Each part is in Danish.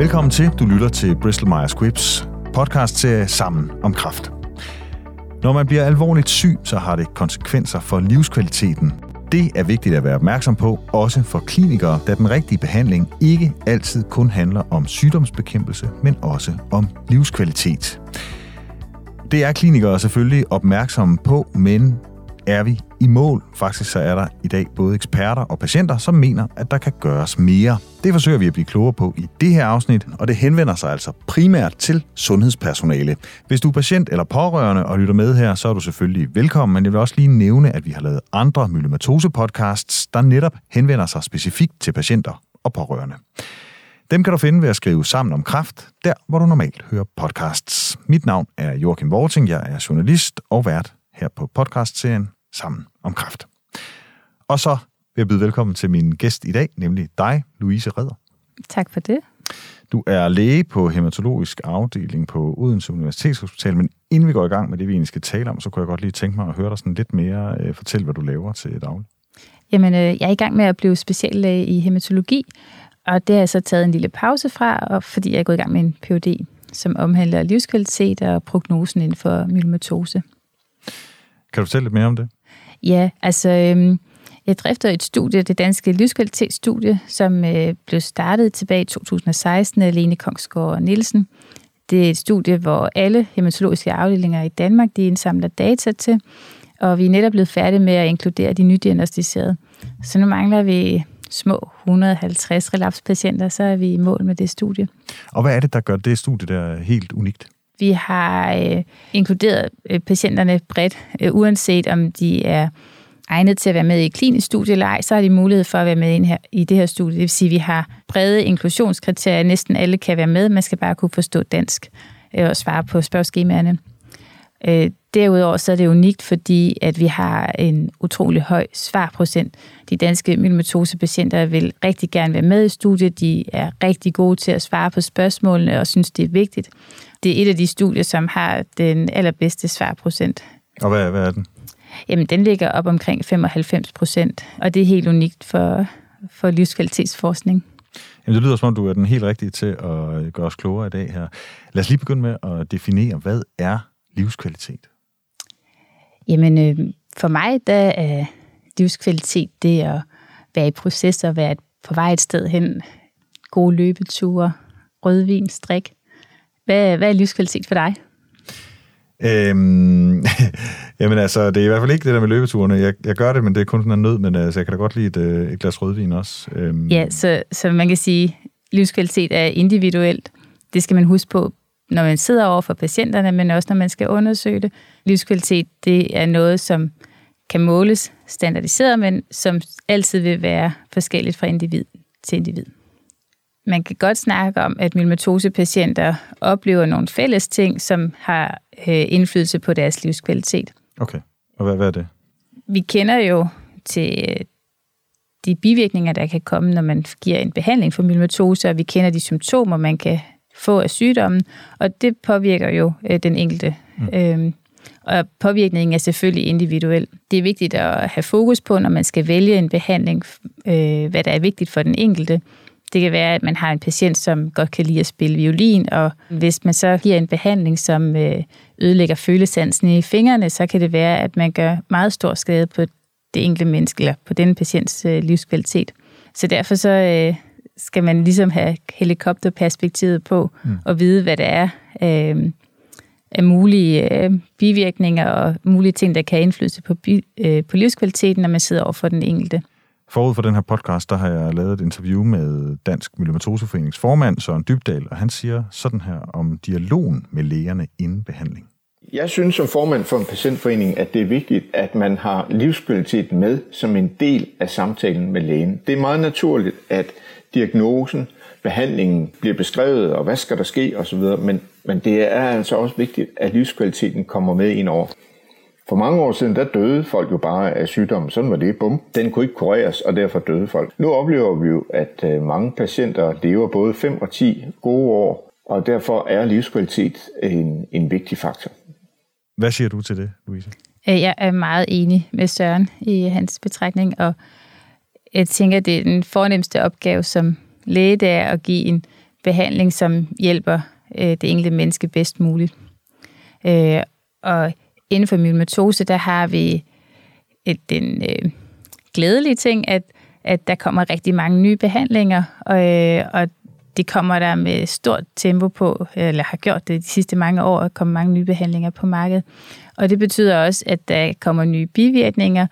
Velkommen til. Du lytter til Bristol Myers Squibbs podcast til Sammen om Kraft. Når man bliver alvorligt syg, så har det konsekvenser for livskvaliteten. Det er vigtigt at være opmærksom på, også for klinikere, da den rigtige behandling ikke altid kun handler om sygdomsbekæmpelse, men også om livskvalitet. Det er klinikere selvfølgelig opmærksomme på, men er vi i mål. Faktisk så er der i dag både eksperter og patienter, som mener, at der kan gøres mere. Det forsøger vi at blive klogere på i det her afsnit, og det henvender sig altså primært til sundhedspersonale. Hvis du er patient eller pårørende og lytter med her, så er du selvfølgelig velkommen, men jeg vil også lige nævne, at vi har lavet andre myelomatose-podcasts, der netop henvender sig specifikt til patienter og pårørende. Dem kan du finde ved at skrive sammen om kraft, der hvor du normalt hører podcasts. Mit navn er Joachim Vorting, jeg er journalist og vært her på podcastserien Sammen om Kraft. Og så vil jeg byde velkommen til min gæst i dag, nemlig dig, Louise Redder. Tak for det. Du er læge på hematologisk afdeling på Odense Universitetshospital, men inden vi går i gang med det, vi egentlig skal tale om, så kunne jeg godt lige tænke mig at høre dig sådan lidt mere øh, fortælle, hvad du laver til daglig. Jamen, øh, jeg er i gang med at blive speciallæge i hematologi, og det har jeg så taget en lille pause fra, og fordi jeg er gået i gang med en PhD, som omhandler livskvalitet og prognosen inden for myelomatose. Kan du fortælle lidt mere om det? Ja, altså øhm, jeg drifter et studie, det danske livskvalitetsstudie, som øh, blev startet tilbage i 2016 af Lene Kongsgaard Nielsen. Det er et studie, hvor alle hematologiske afdelinger i Danmark de indsamler data til, og vi er netop blevet færdige med at inkludere de nydiagnostiserede. Så nu mangler vi små 150 relapspatienter, så er vi i mål med det studie. Og hvad er det, der gør det studie der helt unikt? Vi har øh, inkluderet øh, patienterne bredt, øh, uanset om de er egnet til at være med i klinisk studie eller ej, så har de mulighed for at være med her, i det her studie. Det vil sige, at vi har brede inklusionskriterier. Næsten alle kan være med. Man skal bare kunne forstå dansk øh, og svare på spørgeskemaerne. Øh, derudover så er det unikt, fordi at vi har en utrolig høj svarprocent. De danske myelomatose-patienter vil rigtig gerne være med i studiet. De er rigtig gode til at svare på spørgsmålene og synes, det er vigtigt. Det er et af de studier, som har den allerbedste svarprocent. Og hvad, hvad er den? Jamen, den ligger op omkring 95 procent, og det er helt unikt for, for livskvalitetsforskning. Jamen, det lyder som om, du er den helt rigtige til at gøre os klogere i dag her. Lad os lige begynde med at definere, hvad er livskvalitet? Jamen, øh, for mig, der er livskvalitet det at være i proces og være på vej et sted hen. Gode løbeture, rødvin, strik. Hvad, hvad er livskvalitet for dig? Øhm, jamen altså, det er i hvert fald ikke det der med løbeturene. Jeg, jeg gør det, men det er kun sådan en nød, men altså, jeg kan da godt lide et, øh, et glas rødvin også. Øhm. Ja, så, så man kan sige, livskvalitet er individuelt. Det skal man huske på, når man sidder over for patienterne, men også når man skal undersøge det. Livskvalitet, det er noget, som kan måles standardiseret, men som altid vil være forskelligt fra individ til individ. Man kan godt snakke om, at myelomatose-patienter oplever nogle fælles ting, som har øh, indflydelse på deres livskvalitet. Okay, og hvad, hvad er det? Vi kender jo til øh, de bivirkninger, der kan komme, når man giver en behandling for myelomatose, og vi kender de symptomer, man kan få af sygdommen, og det påvirker jo øh, den enkelte. Mm. Øhm, og påvirkningen er selvfølgelig individuel. Det er vigtigt at have fokus på, når man skal vælge en behandling, øh, hvad der er vigtigt for den enkelte. Det kan være, at man har en patient, som godt kan lide at spille violin, og hvis man så giver en behandling, som øh, ødelægger følesansen i fingrene, så kan det være, at man gør meget stor skade på det enkelte menneske, eller på den patients øh, livskvalitet. Så derfor så øh, skal man ligesom have helikopterperspektivet på, mm. og vide, hvad det er øh, af mulige øh, bivirkninger og mulige ting, der kan indflyde på, bi, øh, på livskvaliteten, når man sidder over for den enkelte. Forud for den her podcast, der har jeg lavet et interview med Dansk Myelomatoseforenings formand, Søren Dybdal, og han siger sådan her om dialogen med lægerne inden behandling. Jeg synes som formand for en patientforening, at det er vigtigt, at man har livskvalitet med som en del af samtalen med lægen. Det er meget naturligt, at diagnosen, behandlingen bliver beskrevet, og hvad skal der ske osv., men, men det er altså også vigtigt, at livskvaliteten kommer med ind over. For mange år siden, der døde folk jo bare af sygdommen. Sådan var det. Bum. Den kunne ikke kureres, og derfor døde folk. Nu oplever vi jo, at øh, mange patienter lever både 5 og 10 gode år, og derfor er livskvalitet en, en vigtig faktor. Hvad siger du til det, Louise? Øh, jeg er meget enig med Søren i hans betragtning, og jeg tænker, det er den fornemmeste opgave som læge, det er at give en behandling, som hjælper øh, det enkelte menneske bedst muligt. Øh, og inden for myelomatose, der har vi et, den glædelige ting, at, at der kommer rigtig mange nye behandlinger, og, og det kommer der med stort tempo på, eller har gjort det de sidste mange år, at komme mange nye behandlinger på markedet. Og det betyder også, at der kommer nye bivirkninger,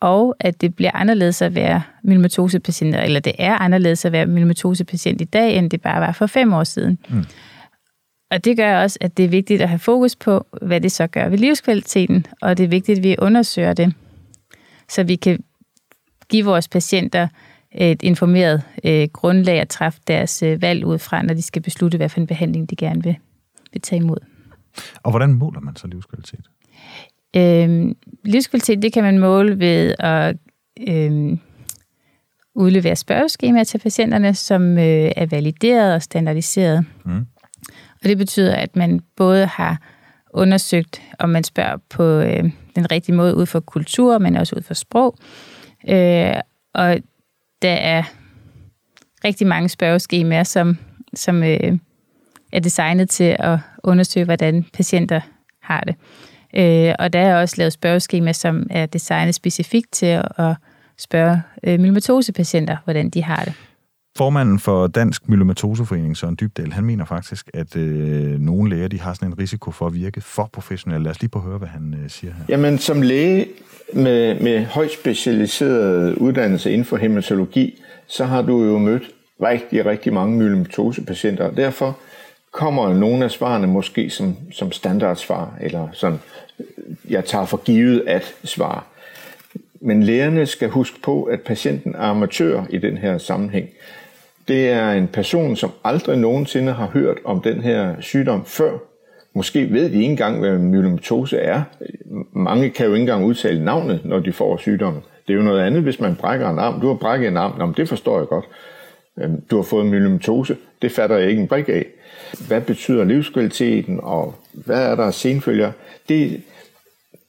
og at det bliver anderledes at være myelomatosepatient, eller det er anderledes at være myelomatosepatient i dag, end det bare var for fem år siden. Mm. Og det gør også, at det er vigtigt at have fokus på, hvad det så gør ved livskvaliteten, og det er vigtigt, at vi undersøger det, så vi kan give vores patienter et informeret øh, grundlag at træffe deres øh, valg ud fra, når de skal beslutte, hvad for en behandling de gerne vil, vil tage imod. Og hvordan måler man så livskvalitet? Øhm, livskvalitet, det kan man måle ved at øhm, udlevere spørgeskemaer til patienterne, som øh, er valideret og standardiseret. Mm. Og det betyder, at man både har undersøgt, om man spørger på øh, den rigtige måde ud for kultur, men også ud for sprog. Øh, og der er rigtig mange spørgeskemaer, som, som øh, er designet til at undersøge, hvordan patienter har det. Øh, og der er også lavet spørgeskemaer, som er designet specifikt til at spørge øh, myelomatosepatienter, hvordan de har det. Formanden for Dansk Myelomatoseforening, Søren Dybdal, han mener faktisk, at øh, nogle læger de har sådan en risiko for at virke for professionelle. Lad os lige på høre, hvad han øh, siger her. Jamen, som læge med, med højt specialiseret uddannelse inden for hematologi, så har du jo mødt rigtig, rigtig mange myelomatosepatienter, og derfor kommer nogle af svarene måske som, som standardsvar, eller som jeg tager for givet at svare. Men lægerne skal huske på, at patienten er amatør i den her sammenhæng. Det er en person, som aldrig nogensinde har hørt om den her sygdom før. Måske ved de ikke engang, hvad myelomatose er. Mange kan jo ikke engang udtale navnet, når de får sygdommen. Det er jo noget andet, hvis man brækker en arm. Du har brækket en arm. Nå, det forstår jeg godt. Øhm, du har fået myelomatose. Det fatter jeg ikke en brik af. Hvad betyder livskvaliteten, og hvad er der senfølger? Det,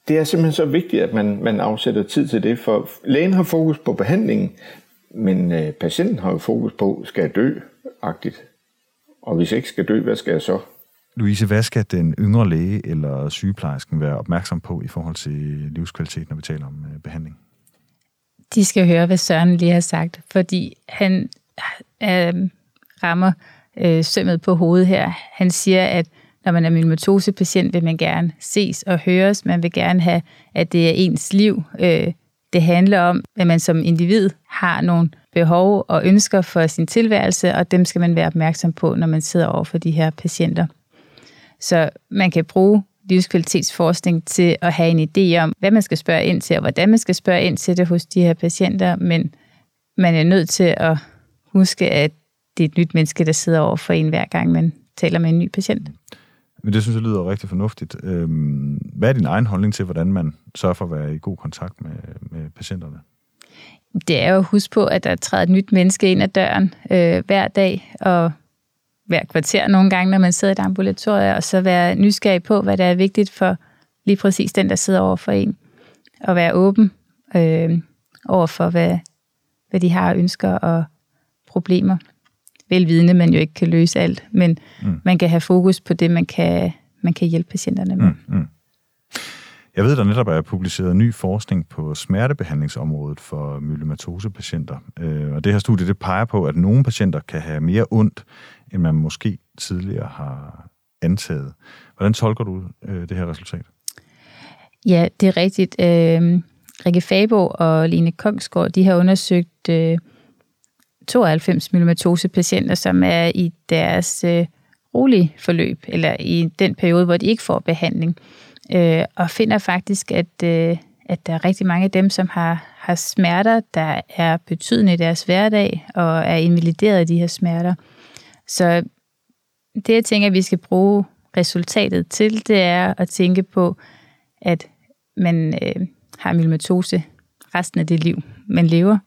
det er simpelthen så vigtigt, at man, man afsætter tid til det, for lægen har fokus på behandlingen, men øh, patienten har jo fokus på, skal jeg dø, agtigt. Og hvis jeg ikke skal dø, hvad skal jeg så? Louise, hvad skal den yngre læge eller sygeplejersken være opmærksom på i forhold til livskvalitet, når vi taler om øh, behandling? De skal høre, hvad Søren lige har sagt, fordi han øh, rammer øh, sømmet på hovedet her. Han siger, at når man er myelomatosepatient, vil man gerne ses og høres. Man vil gerne have, at det er ens liv, øh, det handler om, at man som individ har nogle behov og ønsker for sin tilværelse, og dem skal man være opmærksom på, når man sidder over for de her patienter. Så man kan bruge livskvalitetsforskning til at have en idé om, hvad man skal spørge ind til, og hvordan man skal spørge ind til det hos de her patienter, men man er nødt til at huske, at det er et nyt menneske, der sidder over for en hver gang, man taler med en ny patient. Men det synes jeg lyder rigtig fornuftigt. Øhm, hvad er din egen holdning til, hvordan man sørger for at være i god kontakt med, med patienterne? Det er jo at huske på, at der træder et nyt menneske ind ad døren øh, hver dag, og hver kvarter nogle gange, når man sidder i et ambulatorie, og så være nysgerrig på, hvad der er vigtigt for lige præcis den, der sidder over for en. Og være åben øh, over for, hvad, hvad de har ønsker og problemer velvidende, man jo ikke kan løse alt, men mm. man kan have fokus på det, man kan, man kan hjælpe patienterne med. Mm, mm. Jeg ved, der netop er publiceret ny forskning på smertebehandlingsområdet for myelomatosepatienter. Øh, og det her studie det peger på, at nogle patienter kan have mere ondt, end man måske tidligere har antaget. Hvordan tolker du øh, det her resultat? Ja, det er rigtigt. Øh, Rikke Fabo og Line Kongsgaard, de har undersøgt øh, 92 myelomatose patienter, som er i deres øh, rolige forløb, eller i den periode, hvor de ikke får behandling, øh, øh, og finder faktisk, at, øh, at der er rigtig mange af dem, som har, har smerter, der er betydende i deres hverdag, og er invalideret af de her smerter. Så det, jeg tænker, vi skal bruge resultatet til, det er at tænke på, at man øh, har myelomatose resten af det liv, man lever,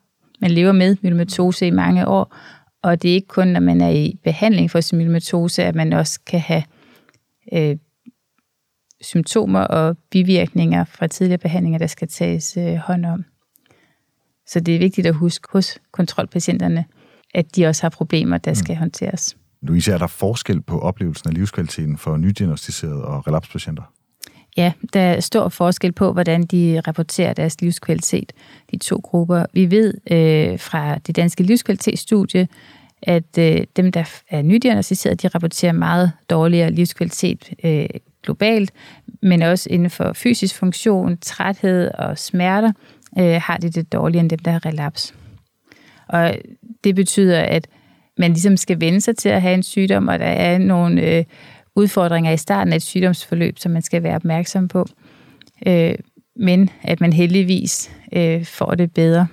man lever med myelomatose i mange år, og det er ikke kun, når man er i behandling for sin myelomatose, at man også kan have øh, symptomer og bivirkninger fra tidligere behandlinger, der skal tages øh, hånd om. Så det er vigtigt at huske hos kontrolpatienterne, at de også har problemer, der mm. skal håndteres. Louise, er der forskel på oplevelsen af livskvaliteten for nydiagnostiserede og relapspatienter? Ja, der er stor forskel på, hvordan de rapporterer deres livskvalitet, de to grupper. Vi ved øh, fra det danske livskvalitetsstudie, at øh, dem, der er nydiagnostiseret, de rapporterer meget dårligere livskvalitet øh, globalt, men også inden for fysisk funktion, træthed og smerter, øh, har de det dårligere end dem, der har relaps. Og det betyder, at man ligesom skal vende sig til at have en sygdom, og der er nogle øh, udfordringer i starten af et sygdomsforløb, som man skal være opmærksom på. Øh, men at man heldigvis øh, får det bedre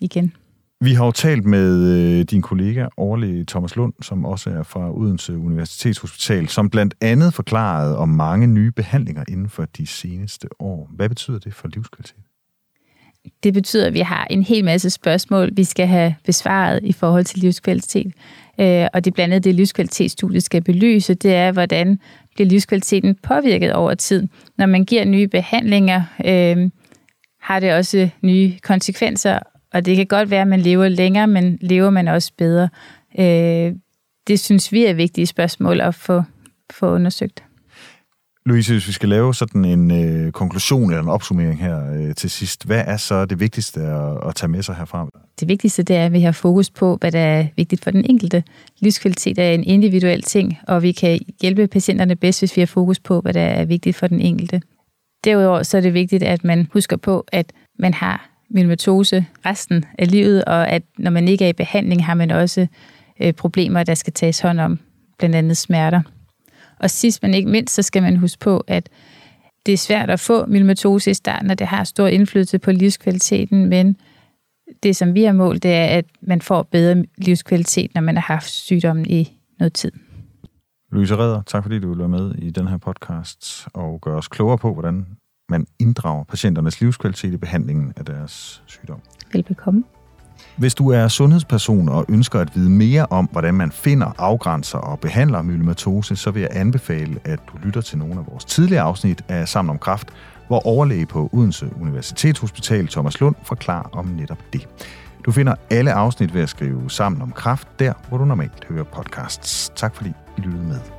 igen. Vi har jo talt med øh, din kollega, overlæge Thomas Lund, som også er fra Odense Universitetshospital, som blandt andet forklarede om mange nye behandlinger inden for de seneste år. Hvad betyder det for livskvalitet? Det betyder, at vi har en hel masse spørgsmål, vi skal have besvaret i forhold til livskvalitet. Øh, og det blandt andet det livskvalitetsstudiet skal belyse, det er, hvordan bliver livskvaliteten påvirket over tid. Når man giver nye behandlinger, øh, har det også nye konsekvenser, og det kan godt være, at man lever længere, men lever man også bedre? Øh, det synes vi er vigtige spørgsmål at få, få undersøgt. Louise, hvis vi skal lave sådan en øh, konklusion eller en opsummering her øh, til sidst, hvad er så det vigtigste at, at tage med sig herfra? Det vigtigste det er, at vi har fokus på, hvad der er vigtigt for den enkelte. Livskvalitet er en individuel ting, og vi kan hjælpe patienterne bedst, hvis vi har fokus på, hvad der er vigtigt for den enkelte. Derudover så er det vigtigt, at man husker på, at man har myelmatose resten af livet, og at når man ikke er i behandling, har man også øh, problemer, der skal tages hånd om, blandt andet smerter. Og sidst men ikke mindst, så skal man huske på, at det er svært at få myelmatose i starten, og det har stor indflydelse på livskvaliteten, men det, som vi har målt, det er, at man får bedre livskvalitet, når man har haft sygdommen i noget tid. Louise Redder, tak fordi du ville være med i den her podcast og gøre os klogere på, hvordan man inddrager patienternes livskvalitet i behandlingen af deres sygdom. Velbekomme. Hvis du er sundhedsperson og ønsker at vide mere om, hvordan man finder, afgrænser og behandler myelomatose, så vil jeg anbefale, at du lytter til nogle af vores tidligere afsnit af Sammen om Kraft, hvor overlæge på Odense Universitetshospital Thomas Lund forklarer om netop det. Du finder alle afsnit ved at skrive Sammen om Kraft der, hvor du normalt hører podcasts. Tak fordi I lyttede med.